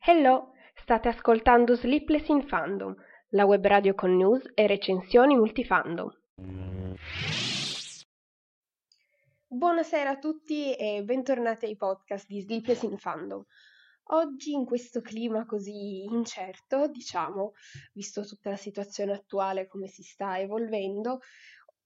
Hello, state ascoltando Sleepless in Fandom, la web radio con news e recensioni multifandom. Buonasera a tutti e bentornati ai podcast di Sleepless in Fandom. Oggi in questo clima così incerto, diciamo, visto tutta la situazione attuale come si sta evolvendo,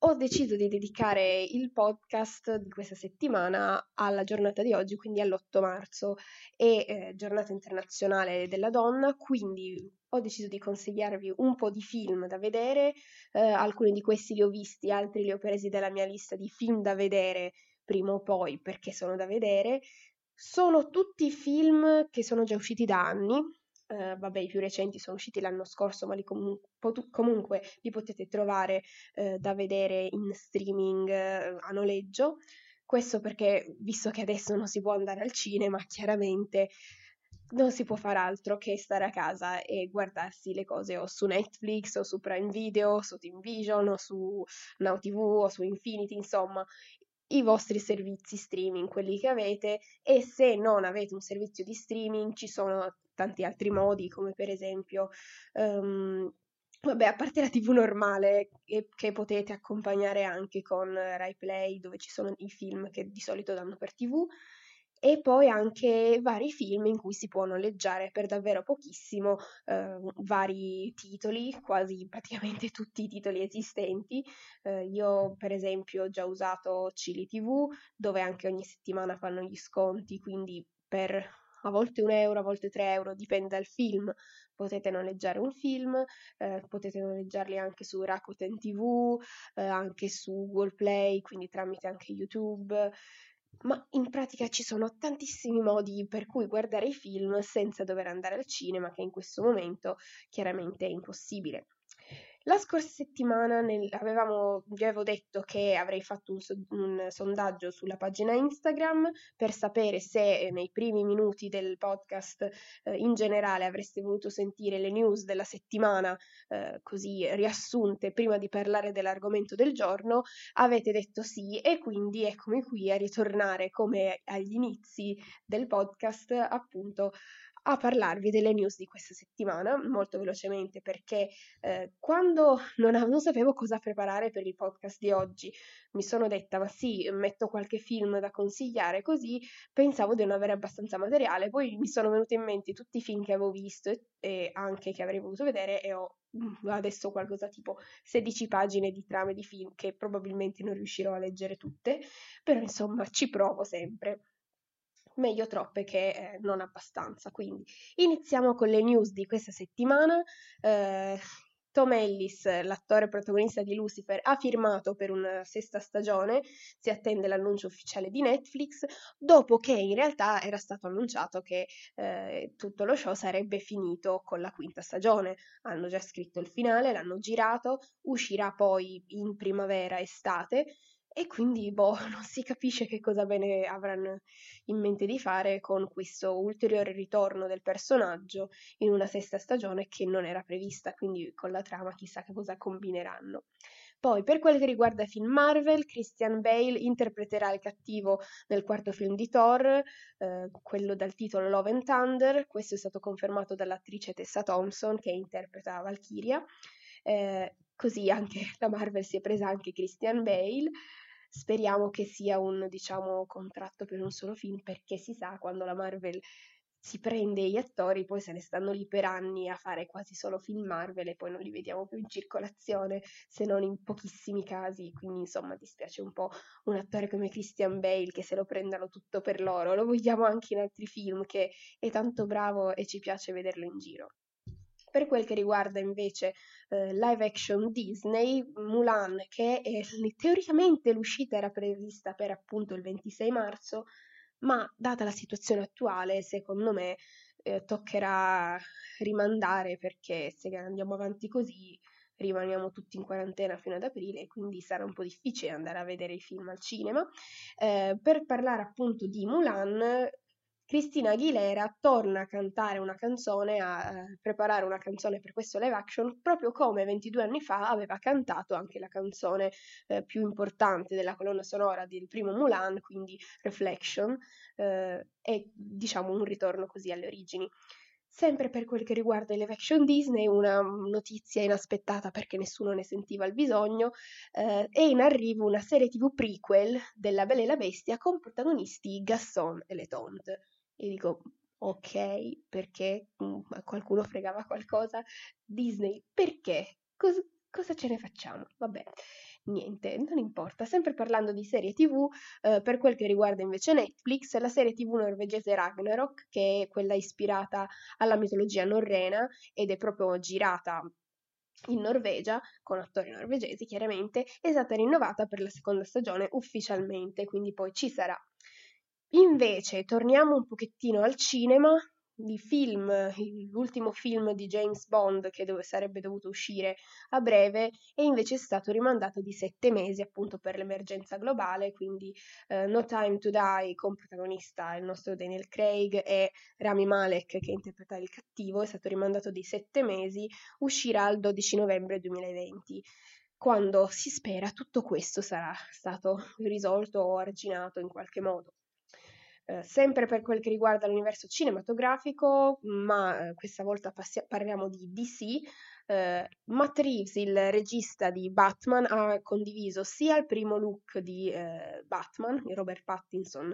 ho deciso di dedicare il podcast di questa settimana alla giornata di oggi, quindi all'8 marzo, e eh, giornata internazionale della donna, quindi ho deciso di consigliarvi un po' di film da vedere, eh, alcuni di questi li ho visti, altri li ho presi dalla mia lista di film da vedere prima o poi perché sono da vedere. Sono tutti film che sono già usciti da anni, eh, vabbè, i più recenti sono usciti l'anno scorso, ma li comu- pot- comunque li potete trovare eh, da vedere in streaming eh, a noleggio. Questo perché, visto che adesso non si può andare al cinema, chiaramente non si può fare altro che stare a casa e guardarsi le cose o su Netflix o su Prime Video, o su Team Vision o su Now TV o su Infinity, insomma, i vostri servizi streaming, quelli che avete e se non avete un servizio di streaming ci sono tanti altri modi come per esempio um, Vabbè, a parte la TV normale che potete accompagnare anche con Rai Play, dove ci sono i film che di solito danno per TV, e poi anche vari film in cui si può noleggiare per davvero pochissimo eh, vari titoli, quasi praticamente tutti i titoli esistenti. Eh, io per esempio ho già usato Cili TV, dove anche ogni settimana fanno gli sconti, quindi per a volte un euro, a volte tre euro, dipende dal film. Potete noleggiare un film, eh, potete noleggiarli anche su Rakuten TV, eh, anche su Google Play, quindi tramite anche YouTube ma in pratica ci sono tantissimi modi per cui guardare i film senza dover andare al cinema, che in questo momento chiaramente è impossibile. La scorsa settimana nel, avevamo, vi avevo detto che avrei fatto un, un, sondaggio sulla pagina Instagram per sapere se eh, nei primi minuti del podcast eh, in generale avreste voluto sentire le news della settimana eh, così riassunte prima di parlare dell'argomento del giorno. Avete detto sì e quindi eccomi qui a ritornare come agli inizi del podcast appunto a parlarvi delle news di questa settimana molto velocemente perché eh, quando non, non, sapevo cosa preparare per il podcast di oggi mi sono detta ma sì metto qualche film da consigliare così pensavo di non avere abbastanza materiale poi mi sono venuti in mente tutti i film che avevo visto e, e anche che avrei voluto vedere e ho mm, adesso qualcosa tipo 16 pagine di trame di film che probabilmente non riuscirò a leggere tutte però insomma ci provo sempre meglio troppe che eh, non abbastanza. Quindi iniziamo con le news di questa settimana. Eh, Tom Ellis, l'attore protagonista di Lucifer, ha firmato per una sesta stagione, si attende l'annuncio ufficiale di Netflix, dopo che in realtà era stato annunciato che eh, tutto lo show sarebbe finito con la quinta stagione. Hanno già scritto il finale, l'hanno girato, uscirà poi in primavera-estate e quindi, boh, non si capisce che cosa bene avranno in mente di fare con questo ulteriore ritorno del personaggio in una sesta stagione che non era prevista, quindi con la trama chissà che cosa combineranno. Poi, per quel che riguarda i film Marvel, Christian Bale interpreterà il cattivo nel quarto film di Thor, eh, quello dal titolo Love and Thunder. Questo è stato confermato dall'attrice Tessa Thompson, che interpreta Valkyria. Eh, così anche la Marvel si è presa anche Christian Bale. Speriamo che sia un, diciamo, contratto per un solo film, perché si sa quando la Marvel si prende gli attori, poi se ne stanno lì per anni a fare quasi solo film Marvel e poi non li vediamo più in circolazione, se non in pochissimi casi. Quindi, insomma, dispiace un po' un attore come Christian Bale che se lo prendano tutto per loro. Lo vogliamo anche in altri film che è tanto bravo e ci piace vederlo in giro. Per quel che riguarda invece eh, live action Disney, Mulan, che è, teoricamente l'uscita era prevista per appunto il 26 marzo, ma data la situazione attuale, secondo me eh, toccherà rimandare perché se andiamo avanti così rimaniamo tutti in quarantena fino ad aprile, quindi sarà un po' difficile andare a vedere i film al cinema. Eh, per parlare appunto di Mulan, Cristina Aguilera torna a cantare una canzone, a eh, preparare una canzone per questo live action, proprio come 22 anni fa aveva cantato anche la canzone eh, più importante della colonna sonora del primo Mulan, quindi Reflection, eh, e diciamo un ritorno così alle origini. Sempre per quel che riguarda i live action Disney, una notizia inaspettata perché nessuno ne sentiva il bisogno, eh, è in arrivo una serie tv prequel della Bella e la Bestia con protagonisti Gaston e Letont. E dico, ok, perché mm, a qualcuno fregava qualcosa? Disney, perché? Cos- cosa ce ne facciamo? Vabbè, niente, non importa. Sempre parlando di serie TV, eh, per quel che riguarda invece Netflix, la serie TV norvegese Ragnarok, che è quella ispirata alla mitologia norrena ed è proprio girata in Norvegia, con attori norvegesi chiaramente, è stata rinnovata per la seconda stagione ufficialmente, quindi poi ci sarà Invece torniamo un pochettino al cinema, il film, l'ultimo film di James Bond che dove sarebbe dovuto uscire a breve e invece è stato rimandato di sette mesi appunto per l'emergenza globale, quindi uh, No Time to Die con protagonista il nostro Daniel Craig e Rami Malek che interpreta il cattivo, è stato rimandato di sette mesi, uscirà il 12 novembre 2020 quando si spera tutto questo sarà stato risolto o arginato in qualche modo. Eh, sempre per quel che riguarda l'universo cinematografico, ma eh, questa volta passi- parliamo di DC. Eh, Matt Reeves, il regista di Batman, ha condiviso sia il primo look di eh, Batman, Robert Pattinson,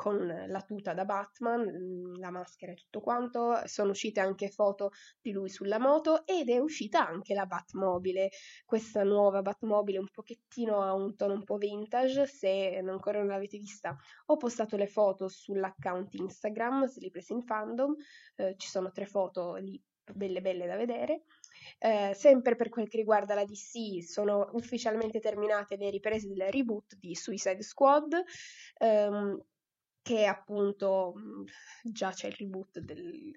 con la tuta da Batman, mm, la maschera e tutto quanto. Sono uscite anche foto di lui sulla moto ed è uscita anche la Batmobile, questa nuova Batmobile un pochettino a un tono un po' vintage. Se ancora non l'avete vista, ho postato le foto sull'account Instagram Sleepless in Fandom. Eh, ci sono tre foto lì belle belle da vedere. Eh, sempre per quel che riguarda la DC, sono ufficialmente terminate le riprese del reboot di Suicide Squad. Um, che appunto mhmm, già c'è il reboot del,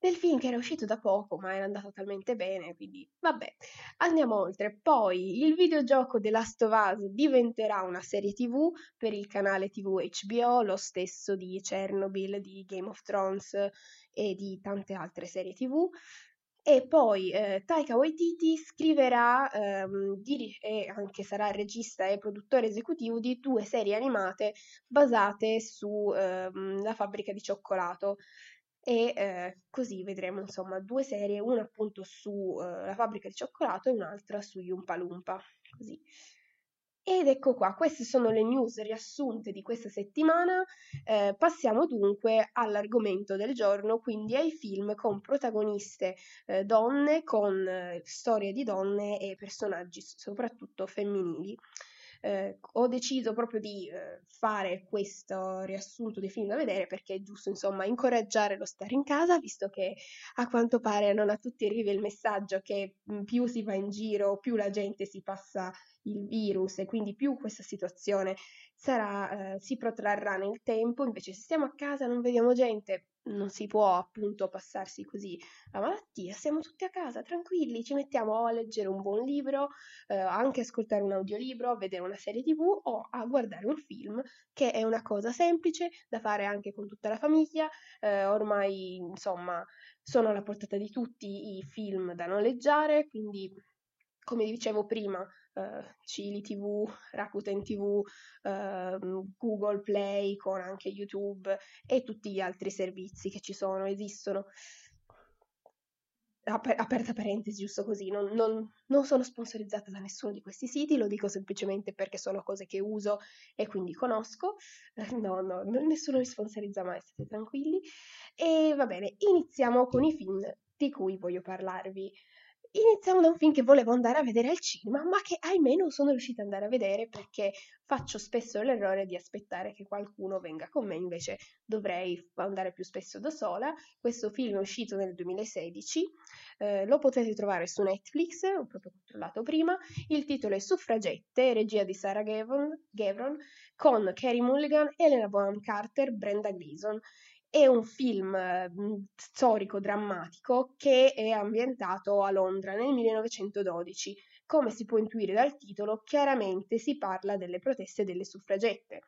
del film che era uscito da poco, ma era andato talmente bene, quindi vabbè, andiamo oltre. Poi il videogioco The Last of Us diventerà una serie TV per il canale TV HBO, lo stesso di Chernobyl, di Game of Thrones e di tante altre serie TV. E poi eh, Taika Waititi scriverà ehm, diri- e anche sarà regista e produttore esecutivo di due serie animate basate sulla ehm, fabbrica di cioccolato. E eh, così vedremo insomma due serie, una appunto sulla eh, fabbrica di cioccolato e un'altra su Yumpa Lumpa. Così. Ed ecco qua, queste sono le news riassunte di questa settimana. Eh, passiamo dunque all'argomento del giorno, quindi ai film con protagoniste eh, donne, con eh, storie di donne e personaggi soprattutto femminili eh, ho deciso proprio di eh, fare questo riassunto dei film da vedere perché è giusto insomma incoraggiare lo stare in casa visto che a quanto pare non a tutti arriva il messaggio che mm, più si va in giro più la gente si passa il virus e quindi più questa situazione sarà, eh, si protrarrà nel tempo invece se stiamo a casa non vediamo gente non si può appunto passarsi così la malattia, siamo tutti a casa tranquilli, ci mettiamo a leggere un buon libro, eh, anche ascoltare un audiolibro, a vedere una serie tv o a guardare un film, che è una cosa semplice da fare anche con tutta la famiglia, eh, ormai insomma sono alla portata di tutti i film da noleggiare, quindi come dicevo prima uh, Cili TV, Rakuten TV, ehm, Google Play con anche YouTube e tutti gli altri servizi che ci sono, esistono. Aper- aperta parentesi, giusto così, non, non, non, sono sponsorizzata da nessuno di questi siti, lo dico semplicemente perché sono cose che uso e quindi conosco. No, no, nessuno li sponsorizza mai, state tranquilli. E va bene, iniziamo con i film di cui voglio parlarvi. Iniziamo da un film che volevo andare a vedere al cinema, ma che ahimè non sono riuscita ad andare a vedere perché faccio spesso l'errore di aspettare che qualcuno venga con me, invece dovrei andare più spesso da sola. Questo film è uscito nel 2016, eh, lo potete trovare su Netflix, ho proprio controllato prima. Il titolo è Suffragette, regia di Sarah Gavron, Gavron con Carrie Mulligan, Elena Bonham Carter, Brenda Gleason. È un film storico drammatico che è ambientato a Londra nel 1912. Come si può intuire dal titolo, chiaramente si parla delle proteste delle suffragette.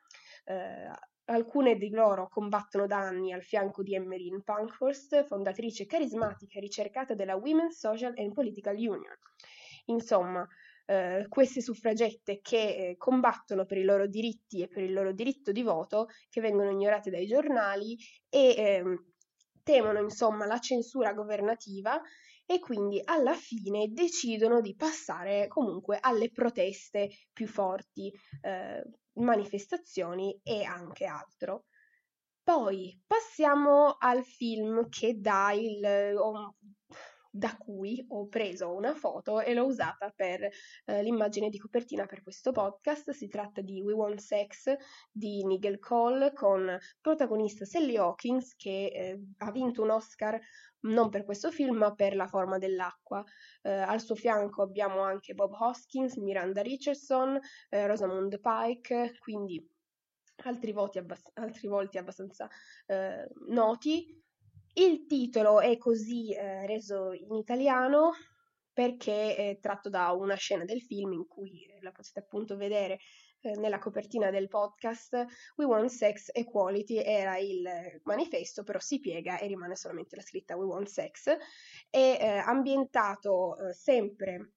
Eh, alcune di loro combattono da anni al fianco di Emmeline Pankhurst, fondatrice carismatica e ricercata della Women's Social and Political Union. Insomma, eh, queste suffragette che eh, combattono per i loro diritti e per il loro diritto di voto, che vengono ignorate dai giornali e eh, temono insomma la censura governativa e quindi alla fine decidono di passare comunque alle proteste più forti, eh, manifestazioni e anche altro. Poi passiamo al film che dà il, da cui ho preso una foto e l'ho usata per eh, l'immagine di copertina per questo podcast. Si tratta di We Want Sex di Nigel Cole con protagonista Sally Hawkins che eh, ha vinto un Oscar non per questo film ma per La forma dell'acqua. Eh, al suo fianco abbiamo anche Bob Hoskins, Miranda Richardson, eh, Rosamund Pike, quindi altri, abbast- altri volti abbastanza eh, noti. Il titolo è così eh, reso in italiano perché è tratto da una scena del film in cui eh, la potete appunto vedere eh, nella copertina del podcast We Want Sex Equality era il manifesto, però si piega e rimane solamente la scritta We Want Sex. È eh, ambientato eh, sempre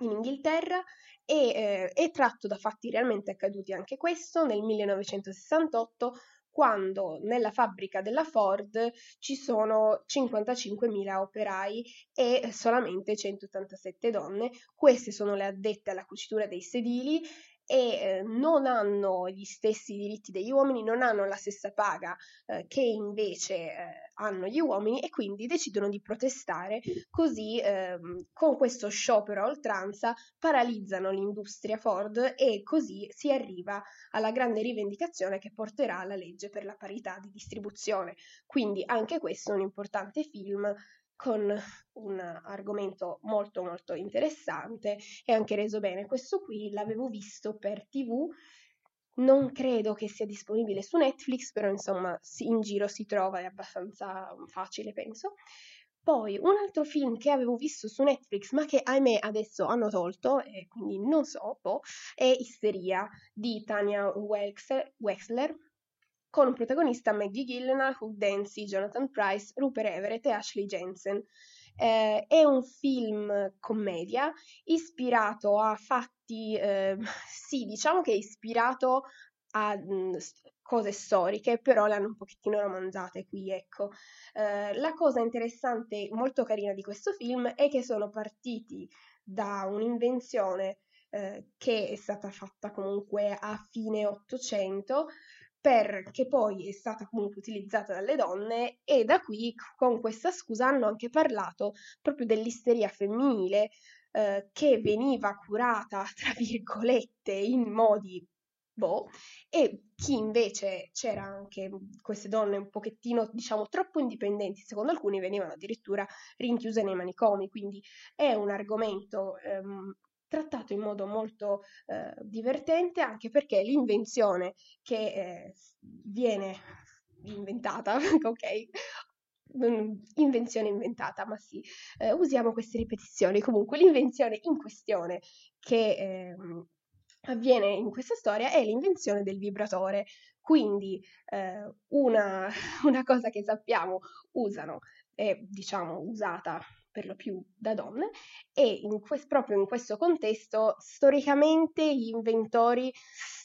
in Inghilterra e eh, è tratto da fatti realmente accaduti anche questo nel 1968 quando nella fabbrica della Ford ci sono 55.000 operai e solamente 187 donne. Queste sono le addette alla cucitura dei sedili e eh, non hanno gli stessi diritti degli uomini, non hanno la stessa paga eh, che invece eh, hanno gli uomini e quindi decidono di protestare, così ehm, con questo sciopero a oltranza paralizzano l'industria Ford e così si arriva alla grande rivendicazione che porterà alla legge per la parità di distribuzione. Quindi anche questo è un importante film con un argomento molto molto interessante e anche reso bene. Questo qui l'avevo visto per TV, non credo che sia disponibile su Netflix, però insomma in giro si trova, è abbastanza facile penso. Poi un altro film che avevo visto su Netflix, ma che ahimè adesso hanno tolto, e quindi non so, boh, è Isteria di Tania Wexler, con un protagonista Maggie Gyllenhaal, Hugh Dancy, Jonathan Price, Rupert Everett e Ashley Jensen. Eh, è un film commedia ispirato a fatti, eh, sì, diciamo che è ispirato a mh, mm, cose storiche, però le hanno un pochettino romanzate qui, ecco. Eh, la cosa interessante, molto carina di questo film è che sono partiti da un'invenzione eh, che è stata fatta comunque a fine 800 per, che poi è stata comunque utilizzata dalle donne e da qui con questa scusa hanno anche parlato proprio dell'isteria femminile eh, che veniva curata, tra virgolette, in modi boh, e chi invece c'era anche queste donne un pochettino, diciamo, troppo indipendenti, secondo alcuni venivano addirittura rinchiuse nei manicomi, quindi è un argomento ehm, trattato in modo molto eh, divertente anche perché l'invenzione che eh, viene inventata, ok? Invenzione inventata, ma sì, eh, usiamo queste ripetizioni. Comunque, l'invenzione in questione che ehm, avviene in questa storia è l'invenzione del vibratore. Quindi, eh, una, una cosa che sappiamo usano, è diciamo usata per lo più da donne e in que- proprio in questo contesto storicamente gli inventori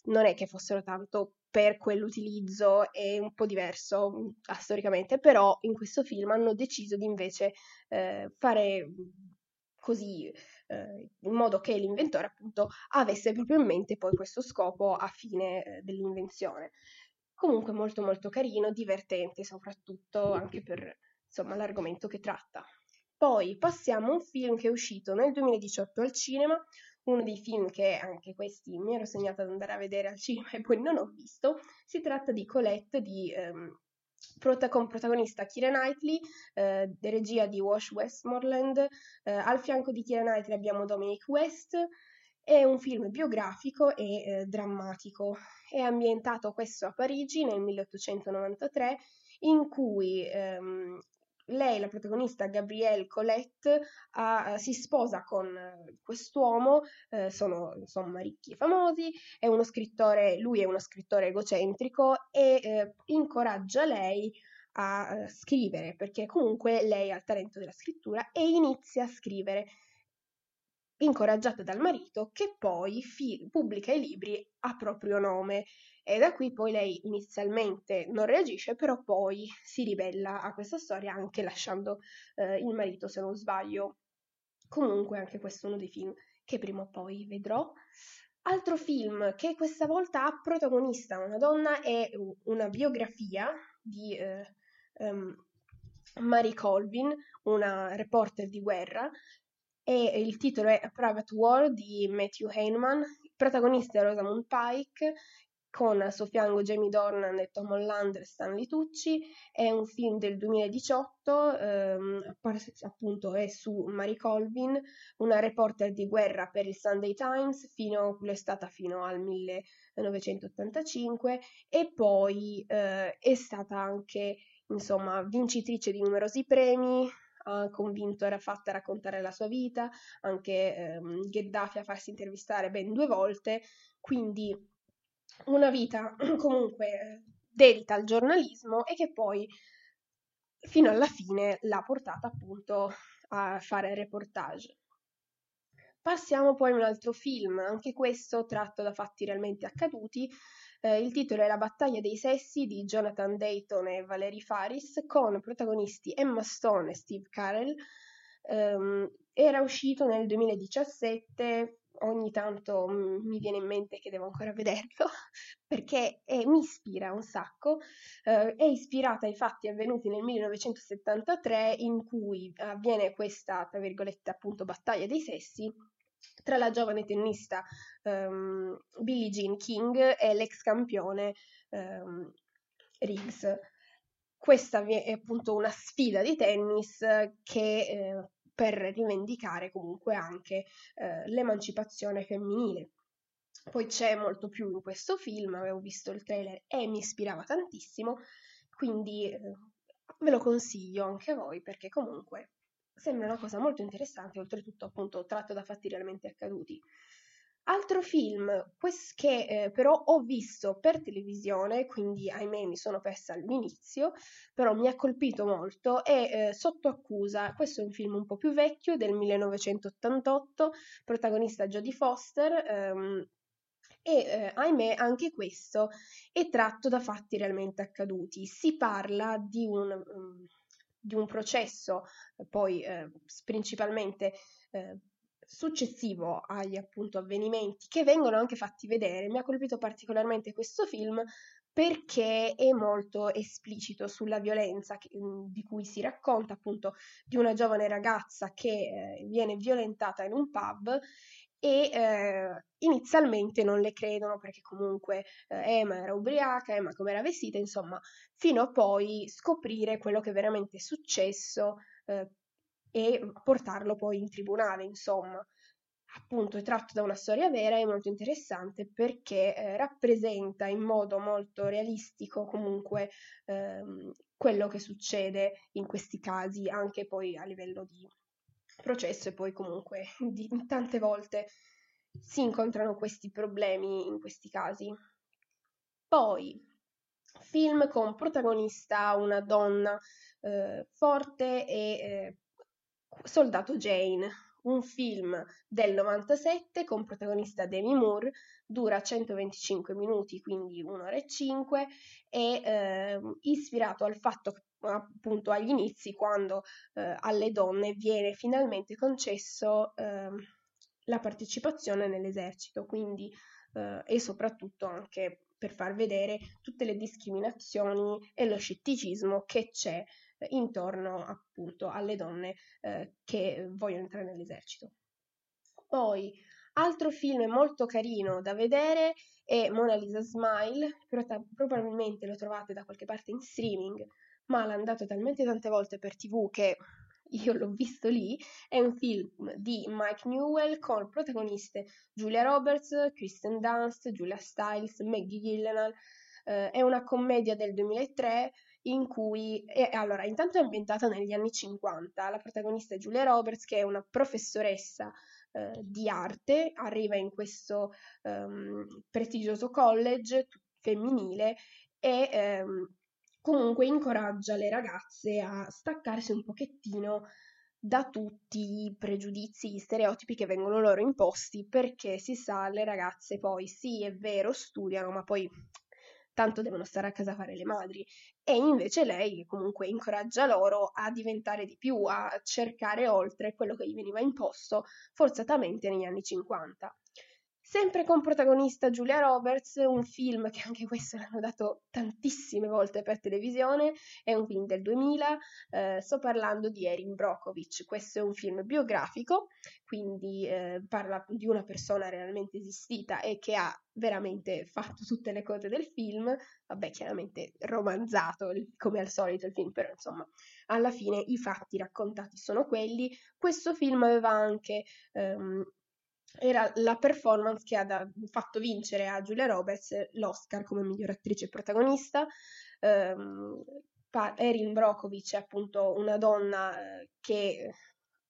non è che fossero tanto per quell'utilizzo è un po' diverso mm, storicamente, però in questo film hanno deciso di invece eh, fare così eh, in modo che l'inventore appunto avesse proprio in mente poi questo scopo a fine eh, dell'invenzione. Comunque molto molto carino, divertente soprattutto anche per insomma l'argomento che tratta. Poi passiamo a un film che è uscito nel 2018 al cinema, uno dei film che anche questi mi ero segnata ad andare a vedere al cinema e poi non ho visto. Si tratta di Colette di ehm, prota- con protagonista Kira Knightley, eh, regia di Wash Westmoreland. Eh, al fianco di Kira Knightley abbiamo Dominic West. È un film biografico e eh, drammatico. È ambientato questo a Parigi nel 1893, in cui ehm, lei, la protagonista Gabrielle Colette, ha, si sposa con eh, quest'uomo, eh, sono insomma ricchi e famosi, è uno scrittore, lui è uno scrittore egocentrico e eh, incoraggia lei a uh, scrivere, perché comunque lei ha il talento della scrittura e inizia a scrivere incoraggiata dal marito che poi fi- pubblica i libri a proprio nome e da qui poi lei inizialmente non reagisce, però poi si ribella a questa storia anche lasciando eh, il marito, se non sbaglio. Comunque anche questo è uno dei film che prima o poi vedrò. Altro film che questa volta ha protagonista una donna è una biografia di eh, um, Mary Colvin, una reporter di guerra, e il titolo è Private War di Matthew Heineman. Protagonista è Rosamund Pike, con al suo fianco Jamie Dornan e Tom Holland e Stanley Tucci. È un film del 2018, ehm, appunto è su Mary Colvin, una reporter di guerra per il Sunday Times, fino, è stata fino al 1985 e poi eh, è stata anche insomma vincitrice di numerosi premi, ha convinto, era fatta a raccontare la sua vita, anche ehm, Gheddafi a farsi intervistare ben due volte, quindi una vita comunque dedita al giornalismo e che poi fino alla fine l'ha portata appunto a fare reportage. Passiamo poi a un altro film, anche questo tratto da fatti realmente accaduti. Eh, il titolo è La battaglia dei sessi di Jonathan Dayton e Valerie Faris con protagonisti Emma Stone e Steve Carell. Um, era uscito nel 2017, ogni tanto mm, mi viene in mente che devo ancora vederlo perché è, mi ispira un sacco. Uh, è ispirata ai fatti avvenuti nel 1973 in cui avviene questa, tra virgolette, appunto, battaglia dei sessi tra la giovane tennista um, Billie Jean King e l'ex campione um, Riggs. Questa è appunto una sfida di tennis che eh, per rivendicare comunque anche eh, l'emancipazione femminile. Poi c'è molto più in questo film, avevo visto il trailer e mi ispirava tantissimo, quindi eh, ve lo consiglio anche a voi perché comunque sembra una cosa molto interessante, oltretutto appunto tratto da fatti realmente accaduti. Altro film che eh, però ho visto per televisione, quindi ahimè mi sono persa all'inizio, però mi ha colpito molto, è eh, Sotto accusa. Questo è un film un po' più vecchio, del 1988, protagonista Jodie Foster. Ehm, e eh, ahimè anche questo è tratto da fatti realmente accaduti. Si parla di un, um, di un processo, poi eh, principalmente eh, successivo agli appunto avvenimenti che vengono anche fatti vedere, mi ha colpito particolarmente questo film perché è molto esplicito sulla violenza che, mm, di cui si racconta appunto di una giovane ragazza che eh, viene violentata in un pub e eh, inizialmente non le credono perché comunque eh, Emma era ubriaca, Emma come era vestita, insomma, fino a poi scoprire quello che veramente è successo eh, e portarlo poi in tribunale, insomma. Appunto, è tratto da una storia vera e molto interessante perché eh, rappresenta in modo molto realistico comunque ehm, quello che succede in questi casi, anche poi a livello di processo e poi comunque di, tante volte si incontrano questi problemi in questi casi. Poi, film con protagonista una donna eh, forte e eh, Soldato Jane, un film del 97 con protagonista Demi Moore, dura 125 minuti, quindi un'ora e 5, e eh, ispirato al fatto appunto agli inizi quando eh, alle donne viene finalmente concesso eh, la partecipazione nell'esercito, quindi eh, e soprattutto anche per far vedere tutte le discriminazioni e lo scetticismo che c'è eh, intorno appunto alle donne eh, che vogliono entrare nell'esercito. Poi, altro film molto carino da vedere è Mona Lisa Smile, probabilmente lo trovate da qualche parte in streaming, ma l'hanno dato talmente tante volte per tv che io l'ho visto lì, è un film di Mike Newell con protagoniste Julia Roberts, Kristen Dunst, Julia Stiles, Maggie Gyllenhaal. Eh, è una commedia del 2003 in cui, è, allora, intanto è ambientata negli anni 50. La protagonista è Julia Roberts, che è una professoressa eh, di arte, arriva in questo um, prestigioso college femminile e um, comunque incoraggia le ragazze a staccarsi un pochettino da tutti i pregiudizi, gli stereotipi che vengono loro imposti, perché si sa, le ragazze poi sì, è vero, studiano, ma poi tanto devono stare a casa a fare le madri. E invece lei comunque incoraggia loro a diventare di più, a cercare oltre quello che gli veniva imposto forzatamente negli anni 50. Sempre con protagonista Julia Roberts, un film che anche questo l'hanno dato tantissime volte per televisione, è un film del 2000, eh, sto parlando di Erin Brockovich, questo è un film biografico, quindi eh, parla di una persona realmente esistita e che ha veramente fatto tutte le cose del film, vabbè chiaramente romanzato come al solito il film, però insomma alla fine i fatti raccontati sono quelli. Questo film aveva anche... Um, era la performance che ha da- fatto vincere a Julia Roberts l'Oscar come miglior attrice protagonista. Um, pa- Erin Brockovich è appunto una donna eh, che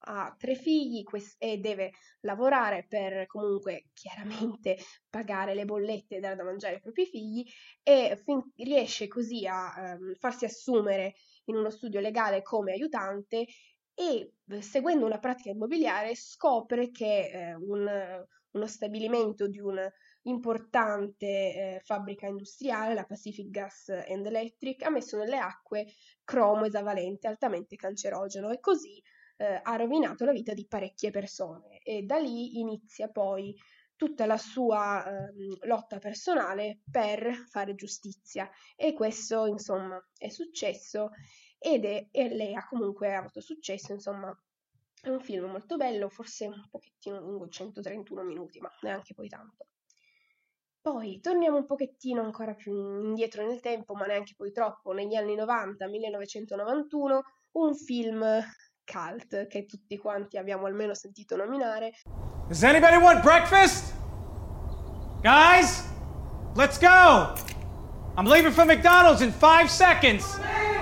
ha tre figli quest- e deve lavorare per comunque chiaramente pagare le bollette e dare da mangiare ai propri figli e fin- riesce così a um, farsi assumere in uno studio legale come aiutante e seguendo una pratica immobiliare scopre che eh, un, uno stabilimento di un'importante eh, fabbrica industriale, la Pacific Gas and Electric, ha messo nelle acque cromo esavalente altamente cancerogeno e così eh, ha rovinato la vita di parecchie persone. E da lì inizia poi tutta la sua eh, lotta personale per fare giustizia. E questo insomma è successo ed è, e lei ha comunque avuto successo, insomma è un film molto bello, forse un pochettino lungo, 131 minuti, ma neanche poi tanto. Poi torniamo un pochettino ancora più indietro nel tempo, ma neanche poi troppo, negli anni 90, 1991, un film cult che tutti quanti abbiamo almeno sentito nominare. Does anybody want breakfast? Guys, let's go! I'm leaving for McDonald's in five seconds!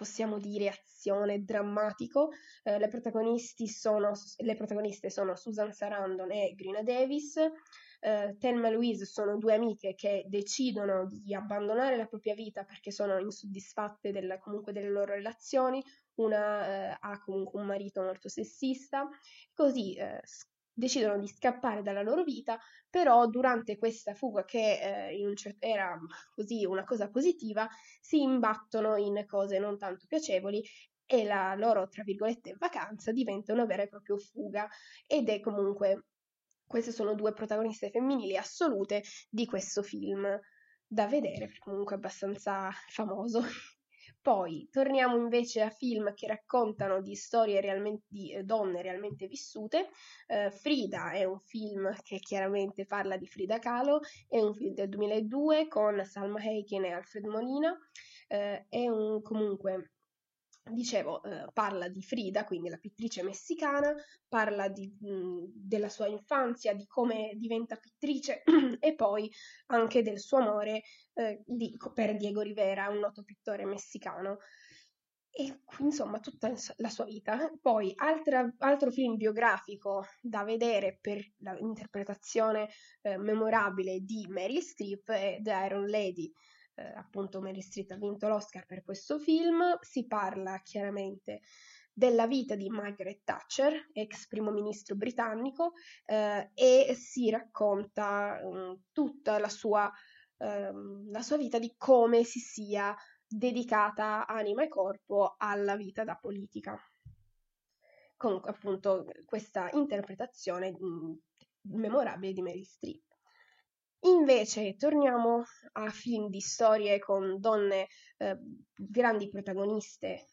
possiamo dire azione drammatico. Eh, le, sono, le, protagoniste sono Susan Sarandon e Grina Davis. Eh, Thelma e Louise sono due amiche che decidono di abbandonare la propria vita perché sono insoddisfatte del, comunque delle loro relazioni. Una eh, ha comunque un marito molto sessista, così eh, decidono di scappare dalla loro vita, però durante questa fuga che eh, cer- era così una cosa positiva, si imbattono in cose non tanto piacevoli e la loro, tra virgolette, vacanza diventa una vera e propria fuga ed è comunque, queste sono due protagoniste femminili assolute di questo film da vedere, comunque abbastanza famoso. Poi torniamo invece a film che raccontano di storie realmente, di eh, donne realmente vissute. Eh, Frida è un film che chiaramente parla di Frida Kahlo, è un film del 2002 con Salma Hayek e Alfred Molina. Eh, è un comunque dicevo, eh, parla di Frida, quindi la pittrice messicana, parla di, mh, della sua infanzia, di come diventa pittrice e poi anche del suo amore eh, di, per Diego Rivera, un noto pittore messicano. E insomma, tutta la sua vita. Poi, altra, altro film biografico da vedere per l'interpretazione eh, memorabile di Mary Streep è The Iron Lady eh, appunto Mary Street ha vinto l'Oscar per questo film, si parla chiaramente della vita di Margaret Thatcher, ex primo ministro britannico, eh, e si racconta um, tutta la sua, um, la sua vita di come si sia dedicata anima e corpo alla vita da politica. Con appunto questa interpretazione mh, memorabile di Meryl Streep. Invece torniamo a film di storie con donne eh, grandi protagoniste.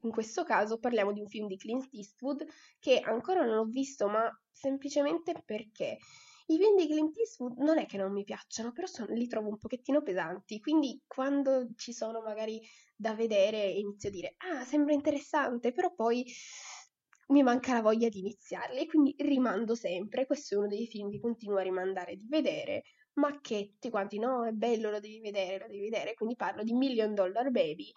In questo caso parliamo di un film di Clint Eastwood che ancora non ho visto, ma semplicemente perché i film di Clint Eastwood non è che non mi piacciono, però sono, li trovo un pochettino pesanti, quindi quando ci sono magari da vedere inizio a dire ah, sembra interessante, però poi mi manca la voglia di iniziarli, quindi rimando sempre. Questo è uno dei film che continuo a rimandare di vedere, ma che tutti quanti no, è bello, lo devi vedere, lo devi vedere. Quindi parlo di Million Dollar Baby,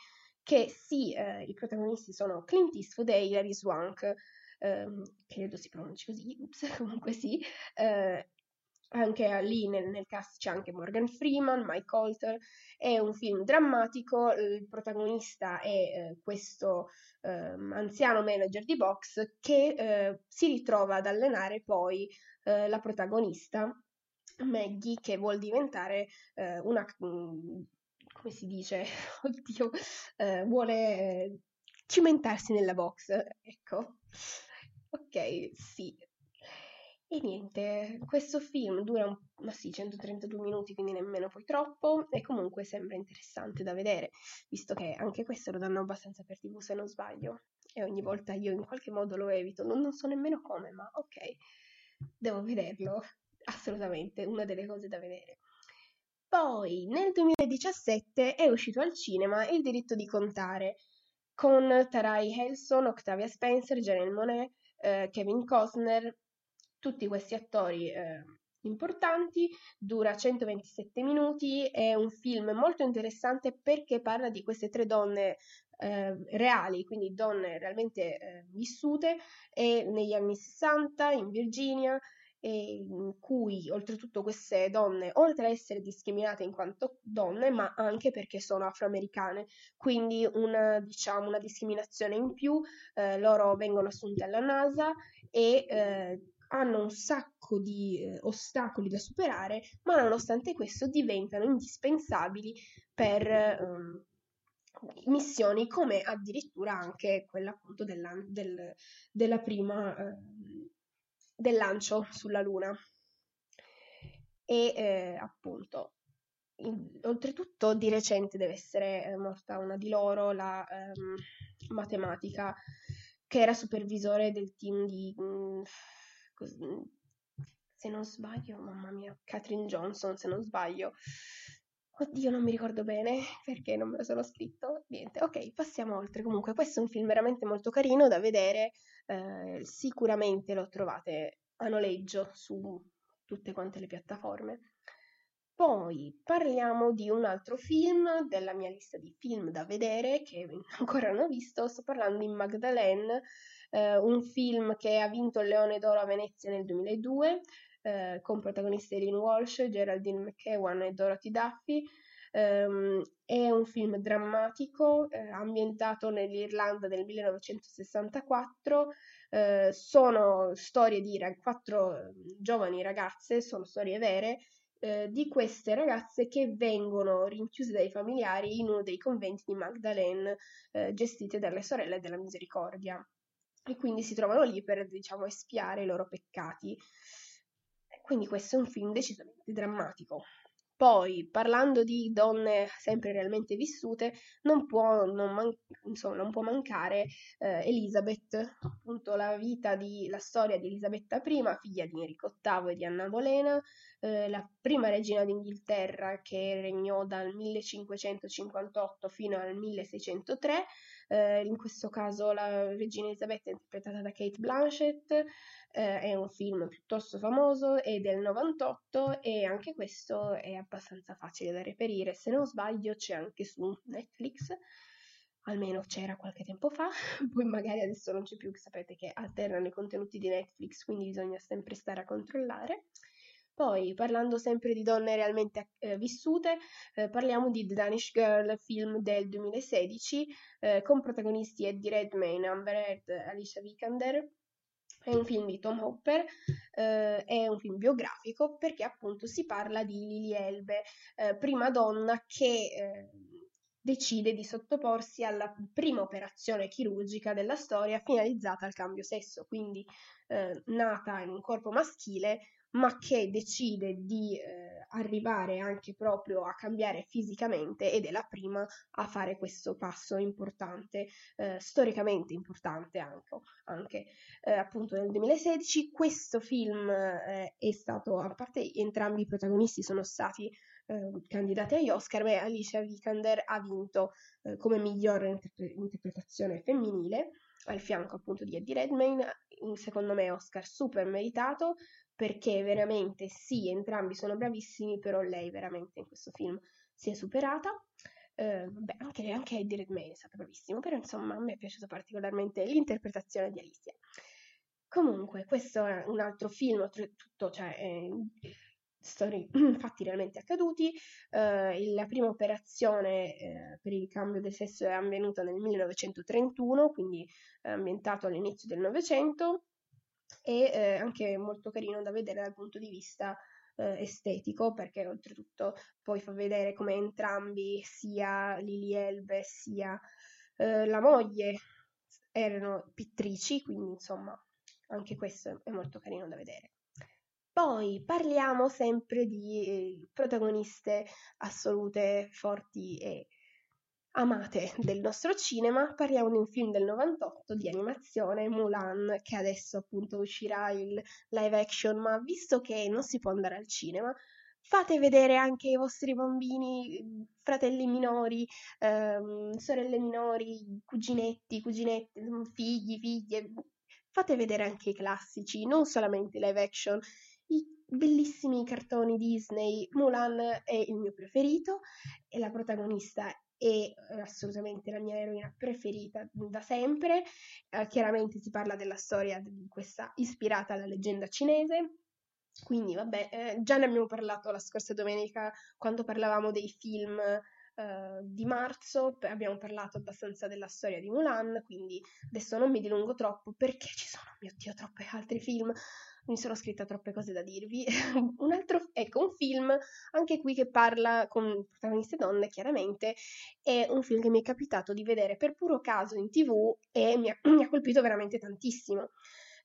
che sì, eh, i protagonisti sono Clint Eastwood e Hilary Swank, eh, credo si pronunci così, comunque sì, eh, anche lì nel, nel, cast c'è anche Morgan Freeman, Mike Colter, è un film drammatico, il protagonista è eh, questo eh, anziano manager di box che eh, si ritrova ad allenare poi eh, la protagonista, Maggie, che vuol diventare eh, una... Mm, come si dice? Oddio, eh, vuole cimentarsi nella box, ecco. Ok, sì, e niente, questo film dura, un, ma sì, 132 minuti, quindi nemmeno poi troppo, e comunque sembra interessante da vedere, visto che anche questo lo danno abbastanza per tv se non sbaglio, e ogni volta io in qualche modo lo evito, non, non so nemmeno come, ma ok, devo vederlo, assolutamente, una delle cose da vedere. Poi nel 2017 è uscito al cinema Il diritto di contare, con Tarai Helson, Octavia Spencer, Janelle Monet, eh, Kevin Costner, tutti questi attori eh, importanti, dura 127 minuti, è un film molto interessante perché parla di queste tre donne eh, reali, quindi donne realmente eh, vissute negli anni 60 in Virginia in cui oltretutto queste donne, oltre a essere discriminate in quanto donne, ma anche perché sono afroamericane, quindi una, diciamo, una discriminazione in più, eh, loro vengono assunte alla NASA e eh, hanno un sacco di eh, ostacoli da superare, ma nonostante questo diventano indispensabili per eh, missioni come addirittura anche quella appunto della, del, della prima eh, del lancio sulla Luna. E eh, appunto in, oltretutto di recente deve essere eh, morta una di loro, la ehm, matematica, che era supervisore del team di mh, Mm, se non sbaglio, mamma mia, Catherine Johnson, se non sbaglio. Oddio, non mi ricordo bene perché non me lo sono scritto. Niente, ok, passiamo oltre. Comunque, questo è un film veramente molto carino da vedere. Eh, sicuramente lo trovate a noleggio su tutte quante le piattaforme. Poi parliamo di un altro film della mia lista di film da vedere che ancora non ho visto. Sto parlando di Magdalene eh, un film che ha vinto il Leone d'Oro a Venezia nel 2002, eh, con protagonisti Erin Walsh, Geraldine McEwan e Dorothy Duffy. Um, è un film drammatico eh, ambientato nell'Irlanda del 1964. Eh, sono storie di rag- quattro giovani ragazze, sono storie vere eh, di queste ragazze che vengono rinchiuse dai familiari in uno dei conventi di Magdalene eh, gestite dalle sorelle della Misericordia e quindi si trovano lì per, diciamo, espiare i loro peccati. Quindi questo è un film decisamente drammatico. Poi, parlando di donne sempre realmente vissute, non può, non man- insomma, non può mancare eh, Elisabeth, appunto la vita di, la storia di Elisabetta I, figlia di Enrico VIII e di Anna Bolena, eh, la prima regina d'Inghilterra che regnò dal 1558 fino al 1603, eh, in questo caso la regina Elisabetta è interpretata da Kate Blanchett, eh, è un film piuttosto famoso, è del 98 e anche questo è abbastanza facile da reperire, se non sbaglio c'è anche su Netflix, almeno c'era qualche tempo fa, poi magari adesso non c'è più, sapete che alternano i contenuti di Netflix, quindi bisogna sempre stare a controllare. Poi, parlando sempre di donne realmente eh, vissute, eh, parliamo di The Danish Girl, film del 2016, eh, con protagonisti Eddie Redmayne, Amber Heard, Alicia Vikander. È un film di Tom Hopper, eh, è un film biografico perché appunto si parla di Lily Elbe, eh, prima donna che eh, decide di sottoporsi alla prima operazione chirurgica della storia finalizzata al cambio sesso, quindi eh, nata in un corpo maschile, ma che decide di eh, arrivare anche proprio a cambiare fisicamente ed è la prima a fare questo passo importante, eh, storicamente importante anche, anche eh, appunto nel 2016. Questo film eh, è stato, a parte entrambi i protagonisti sono stati eh, candidati agli Oscar, beh, Alicia Vikander ha vinto eh, come miglior interpre- interpretazione femminile al fianco appunto di Eddie Redmayne, secondo me Oscar super meritato perché veramente sì, entrambi sono bravissimi, però lei veramente in questo film si è superata. Uh, vabbè, anche, anche Eddie Redmayne è stato bravissimo, però insomma a me è piaciuta particolarmente l'interpretazione di Alicia. Comunque, questo è un altro film, oltretutto, cioè, eh, storie, fatti realmente accaduti. Uh, la prima operazione uh, per il cambio del sesso è avvenuta nel 1931, quindi ambientato all'inizio del Novecento e eh, anche molto carino da vedere dal punto di vista estetico perché oltretutto poi fa vedere come entrambi sia Lily Elbe sia la moglie erano pittrici quindi insomma anche questo è molto carino da vedere. Poi parliamo sempre di eh, protagoniste assolute, forti e amate del nostro cinema. Parliamo di un film del 98 di animazione, Mulan, che adesso appunto uscirà il live action, ma visto che non si può andare al cinema, fate vedere anche i vostri bambini, fratelli minori, ehm, sorelle minori, cuginetti, cuginette, figli, figlie. Fate vedere anche i classici, non solamente i live action i bellissimi cartoni Disney. Mulan è il mio preferito e la protagonista è eh, assolutamente la mia eroina preferita da sempre. Eh, chiaramente si parla della storia di questa ispirata alla leggenda cinese. Quindi, vabbè, eh, già ne abbiamo parlato la scorsa domenica quando parlavamo dei film Uh, di marzo, abbiamo parlato abbastanza della storia di Mulan, quindi adesso non mi dilungo troppo perché ci sono, mio Dio, troppi altri film mi sono scritta troppe cose da dirvi. un altro, ecco, un film, anche qui che parla con protagoniste donne, chiaramente, è un film che mi è capitato di vedere per puro caso in tv e mi ha, mi ha colpito veramente tantissimo.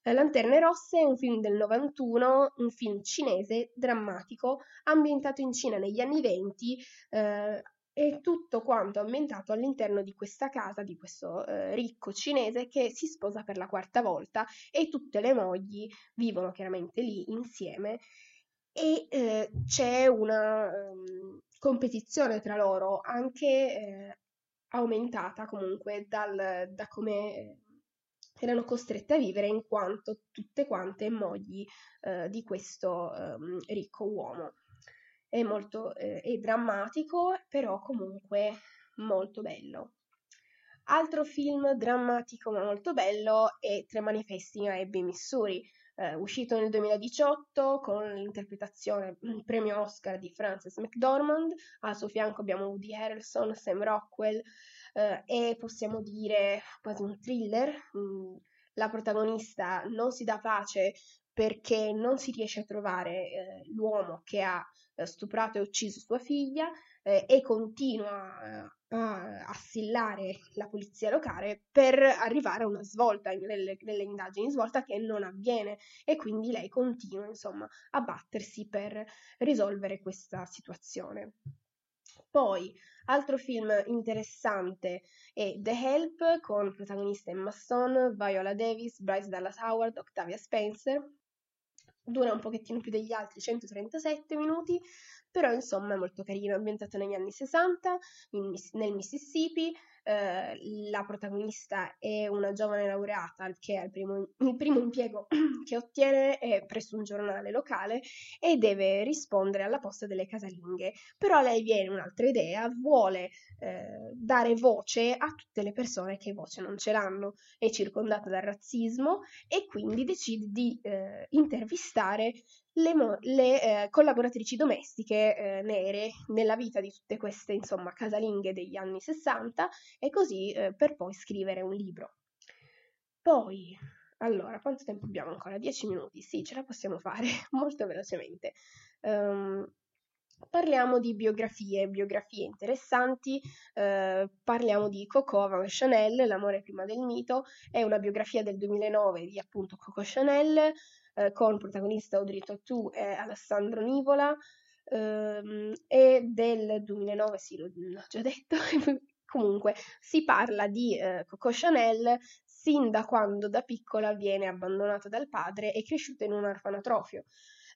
Lanterne Rosse è un film del 91, un film cinese drammatico ambientato in Cina negli anni 20, eh, e tutto quanto ambientato all'interno di questa casa di questo eh, ricco cinese che si sposa per la quarta volta e tutte le mogli vivono chiaramente lì insieme e eh, c'è una um, competizione tra loro anche eh, aumentata comunque dal, da come erano costrette a vivere in quanto tutte quante mogli eh, di questo um, ricco uomo è molto eh, è drammatico, però comunque molto bello. Altro film drammatico ma molto bello è Tre manifesti a Abbey, Missouri, eh, uscito nel 2018 con l'interpretazione il premio Oscar di Frances McDormand. Al suo fianco abbiamo Woody Harrelson, Sam Rockwell eh, e possiamo dire quasi un thriller. Mm, la protagonista non si dà pace perché non si riesce a trovare eh, l'uomo che ha eh, stuprato e ucciso sua figlia eh, e continua eh, a assillare la polizia locale per arrivare a una svolta nelle, nelle, indagini, svolta che non avviene e quindi lei continua insomma a battersi per risolvere questa situazione. Poi, altro film interessante è The Help con protagonista Emma Stone, Viola Davis, Bryce Dallas Howard, Octavia Spencer dura un pochettino più degli altri, 137 minuti, però insomma è molto carino, ambientato negli anni 60 in, nel Mississippi, eh, la protagonista è una giovane laureata che è il primo, il primo impiego che ottiene è presso un giornale locale e deve rispondere alla posta delle casalinghe. Però lei viene un'altra idea, vuole eh, dare voce a tutte le persone che voce non ce l'hanno, è circondata dal razzismo e quindi decide di eh, intervistare le, mo- le eh, collaboratrici domestiche eh, nere nella vita di tutte queste, insomma, casalinghe degli anni 60 e così eh, per poi scrivere un libro. Poi, allora, quanto tempo abbiamo ancora? 10 minuti? Sì, ce la possiamo fare molto velocemente. Um, Parliamo di biografie, biografie interessanti, eh, parliamo di Coco Van Chanel, L'amore prima del mito, è una biografia del 2009 di appunto Coco Chanel, eh, con protagonista Audrey Tautou e Alessandro Nivola, ehm, e del 2009, sì, l'ho, già detto, comunque si parla di eh, Coco Chanel sin da quando da piccola viene abbandonata dal padre e cresciuta in un orfanatrofio.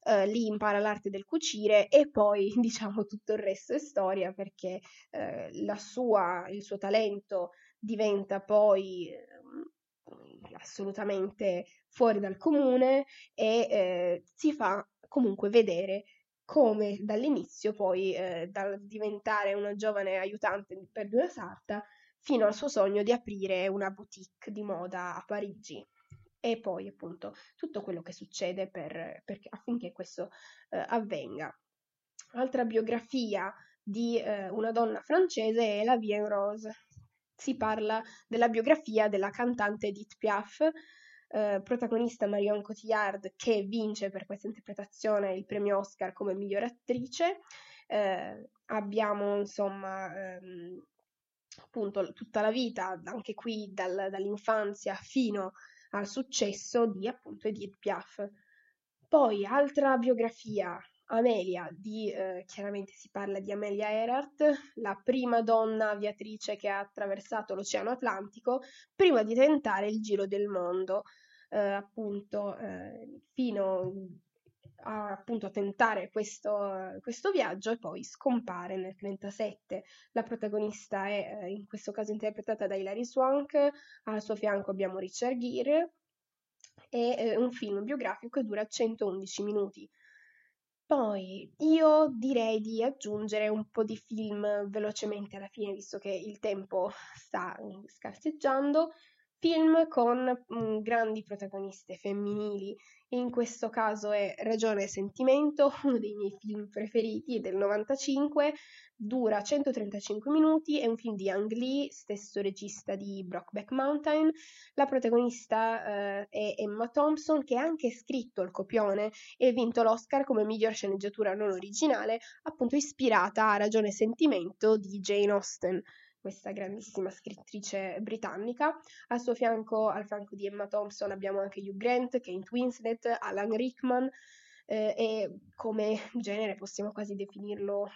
Uh, lì impara l'arte del cucire e poi diciamo tutto il resto è storia perché uh, sua, il suo talento diventa poi uh, assolutamente fuori dal comune e eh, si fa comunque vedere come dall'inizio poi eh, dal diventare una giovane aiutante per una sarta fino al suo sogno di aprire una boutique di moda a Parigi e poi appunto tutto quello che succede per, per, affinché questo eh, avvenga. Altra biografia di eh, una donna francese è la Vie Rose. Si parla della biografia della cantante Edith Piaf, eh, protagonista Marion Cotillard che vince per questa interpretazione il premio Oscar come miglior attrice. Eh, abbiamo insomma ehm, appunto tutta la vita, anche qui dal, dall'infanzia fino al successo di appunto Edith Piaf. Poi altra biografia, Amelia, di, eh, chiaramente si parla di Amelia Earhart, la prima donna aviatrice che ha attraversato l'Oceano Atlantico prima di tentare il giro del mondo, eh, appunto eh, fino a, appunto, a tentare questo, questo, viaggio e poi scompare nel 1937. La protagonista è eh, in questo caso interpretata da Hilary Swank, al suo fianco abbiamo Richard Gere, è eh, un film biografico che dura 111 minuti. Poi io direi di aggiungere un po' di film velocemente alla fine, visto che il tempo sta scarseggiando. Film con mh, mm, grandi protagoniste femminili, in questo caso è Ragione e Sentimento, uno dei miei film preferiti del 95, dura 135 minuti, è un film di Ang Lee, stesso regista di Brockback Mountain. La protagonista eh, è Emma Thompson, che ha anche scritto il copione e vinto l'Oscar come miglior sceneggiatura non originale, appunto ispirata a Ragione e Sentimento di Jane Austen questa grandissima scrittrice britannica. Al suo fianco, al fianco di Emma Thompson, abbiamo anche Hugh Grant, Kate Winslet, Alan Rickman eh, e come genere possiamo quasi definirlo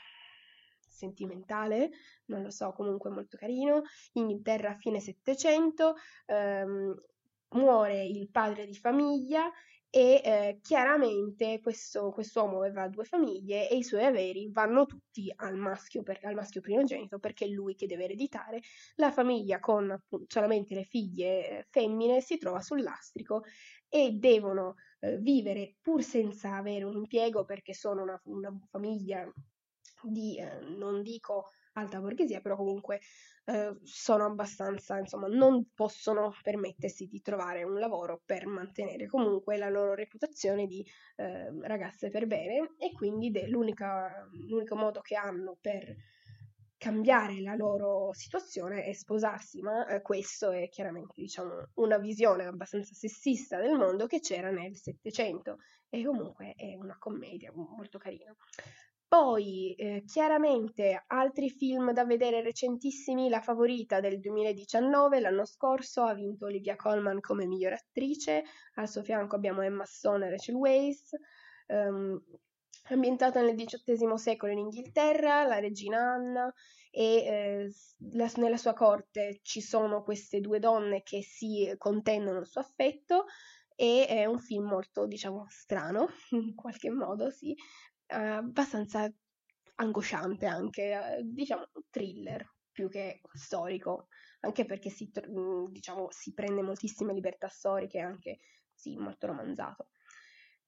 sentimentale, non lo so, comunque molto carino. Inghilterra a fine Settecento, ehm, muore il padre di famiglia e eh, chiaramente questo uomo aveva due famiglie e i suoi averi vanno tutti al maschio, per, al maschio primogenito perché è lui che deve ereditare. La famiglia con appunto, solamente le figlie eh, femmine si trova sul lastrico e devono eh, vivere pur senza avere un impiego perché sono una, una famiglia di, eh, non dico alta borghesia, però comunque eh, sono abbastanza, insomma, non possono permettersi di trovare un lavoro per mantenere comunque la loro reputazione di eh, ragazze per bene e quindi de- l'unico modo che hanno per cambiare la loro situazione è sposarsi, ma eh, questo è chiaramente diciamo, una visione abbastanza sessista del mondo che c'era nel Settecento e comunque è una commedia molto carina. Poi, eh, chiaramente, altri film da vedere recentissimi, La Favorita del 2019, l'anno scorso ha vinto Olivia Colman come miglior attrice, al suo fianco abbiamo Emma Stone e Rachel Weisz, um, ambientata nel XVIII secolo in Inghilterra, la regina Anna e eh, la, nella sua corte ci sono queste due donne che si contendono il suo affetto e è un film molto, diciamo, strano, in qualche modo, sì, eh, abbastanza angosciante anche, eh, diciamo thriller più che storico, anche perché si, mm, diciamo, si prende moltissime libertà storiche, anche sì, molto romanzato.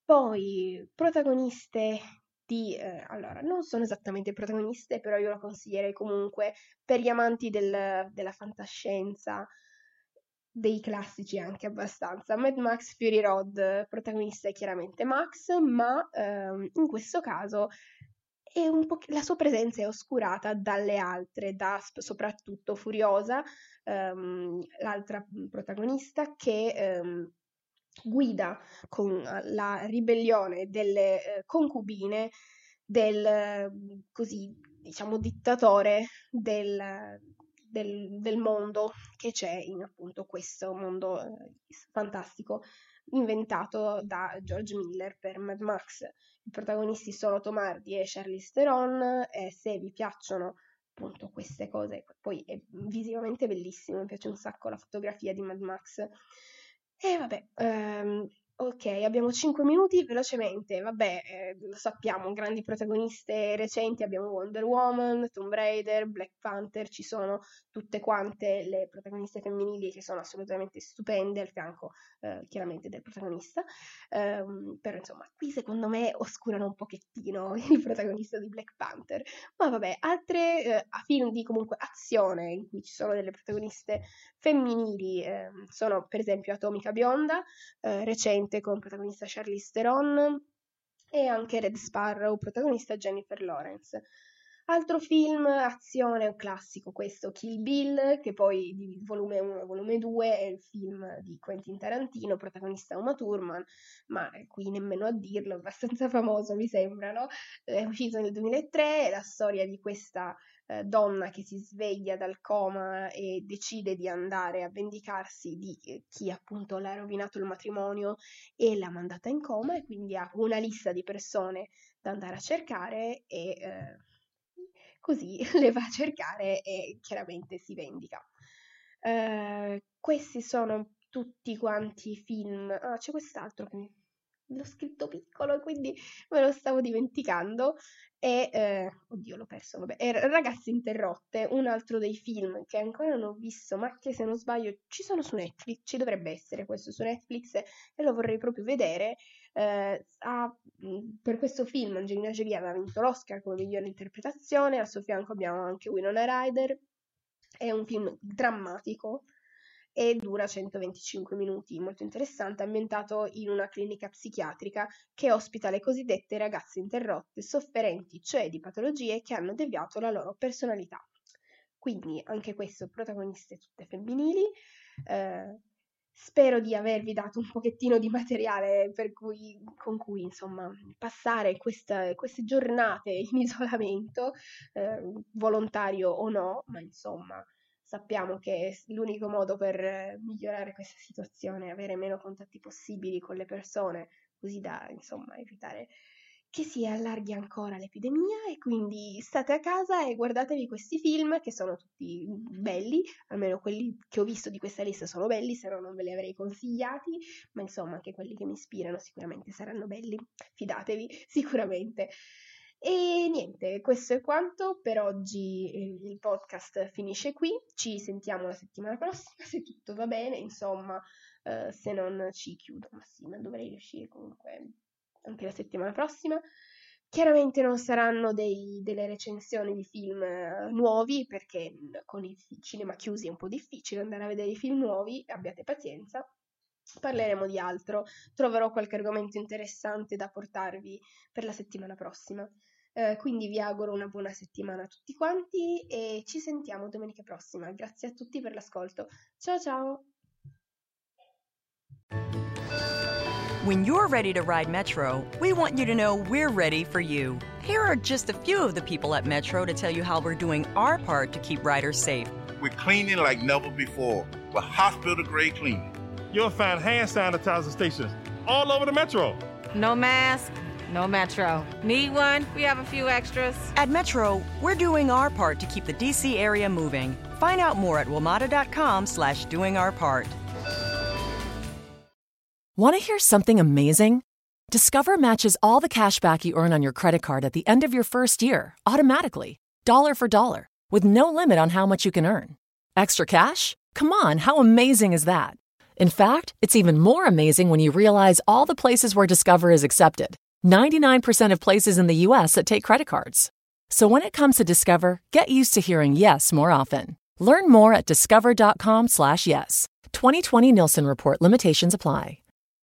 Poi, protagoniste di... Eh, allora, non sono esattamente protagoniste, però io lo consiglierei comunque per gli amanti del, della fantascienza, dei classici anche abbastanza. Mad Max Fury Road, protagonista è chiaramente Max, ma ehm, in questo caso la sua presenza è oscurata dalle altre, da soprattutto Furiosa, ehm, l'altra protagonista che ehm, guida con la ribellione delle eh, concubine del così diciamo dittatore del, del, del mondo che c'è in appunto questo mondo eh, fantastico inventato da George Miller per Mad Max. I protagonisti sono Tom Hardy e Charlize Theron e se vi piacciono appunto queste cose, poi è visivamente bellissimo, mi piace un sacco la fotografia di Mad Max. E vabbè, ehm, Ok, abbiamo 5 minuti velocemente. Vabbè, eh, lo sappiamo, grandi protagoniste recenti abbiamo Wonder Woman, Tomb Raider, Black Panther, ci sono tutte quante le protagoniste femminili che sono assolutamente stupende al fianco eh, chiaramente del protagonista. Um, però insomma, qui secondo me oscurano un pochettino il protagonista di Black Panther. Ma vabbè, altre eh, film di comunque azione in cui ci sono delle protagoniste femminili ehm, sono per esempio Atomica Bionda, eh, recente ovviamente con protagonista Charlize Theron e anche Red Sparrow, protagonista Jennifer Lawrence. Altro film, azione, un classico questo, Kill Bill, che poi di volume 1 e volume 2 è il film di Quentin Tarantino, protagonista Uma Thurman, ma qui nemmeno a dirlo, è abbastanza famoso mi sembra, no? È uscito nel 2003, è la storia di questa eh, donna che si sveglia dal coma e decide di andare a vendicarsi di eh, chi appunto le ha rovinato il matrimonio e l'ha mandata in coma e quindi ha una lista di persone da andare a cercare e eh, così le va a cercare e chiaramente si vendica. Eh, questi sono tutti quanti film. Ah, c'è quest'altro che mi l'ho scritto piccolo, quindi me lo stavo dimenticando. E, eh, oddio, l'ho perso, vabbè. E Ragazze Interrotte, un altro dei film che ancora non ho visto, ma che se non sbaglio ci sono su Netflix, ci dovrebbe essere questo su Netflix e lo vorrei proprio vedere. Eh, ha, per questo film Angelina Jolie aveva vinto l'Oscar come migliore interpretazione, al suo fianco abbiamo anche Winona Ryder. È un film drammatico, e dura 125 minuti, molto interessante, ambientato in una clinica psichiatrica che ospita le cosiddette ragazze interrotte, sofferenti cioè di patologie che hanno deviato la loro personalità. Quindi anche questo, protagoniste tutte femminili. Eh, spero di avervi dato un pochettino di materiale cui, con cui insomma passare questa, queste giornate in isolamento, eh, volontario o no, ma insomma sappiamo che l'unico modo per migliorare questa situazione è avere meno contatti possibili con le persone, così da insomma evitare che si allarghi ancora l'epidemia e quindi state a casa e guardatevi questi film che sono tutti belli, almeno quelli che ho visto di questa lista sono belli, se no non ve li avrei consigliati, ma insomma anche quelli che mi ispirano sicuramente saranno belli, fidatevi sicuramente. E niente, questo è quanto per oggi. Il podcast finisce qui. Ci sentiamo la settimana prossima se tutto va bene. Insomma, eh, se non ci chiudo, ma sì, ma dovrei riuscire comunque anche la settimana prossima. Chiaramente non saranno dei, delle recensioni di film eh, nuovi perché con i cinema chiusi è un po' difficile andare a vedere i film nuovi, abbiate pazienza. Parleremo di altro, troverò qualche argomento interessante da portarvi per la settimana prossima. Eh, quindi vi auguro una buona settimana a tutti quanti e ci sentiamo domenica prossima. Grazie a tutti per l'ascolto. Ciao ciao! When you're ready to ride Metro, we want you to know we're ready for you. Here are just a few of the people at Metro to tell you how we're doing our part to keep riders safe. We're cleaning like never before with hospital grade cleaning. You'll find hand sanitizer stations all over the Metro. No mask no Metro. Need one? We have a few extras. At Metro, we're doing our part to keep the DC area moving. Find out more at WMATA.com slash doing our part. Want to hear something amazing? Discover matches all the cash back you earn on your credit card at the end of your first year, automatically, dollar for dollar, with no limit on how much you can earn. Extra cash? Come on, how amazing is that? In fact, it's even more amazing when you realize all the places where Discover is accepted 99% of places in the US that take credit cards. So when it comes to Discover, get used to hearing yes more often. Learn more at discover.com/yes. 2020 Nielsen Report limitations apply.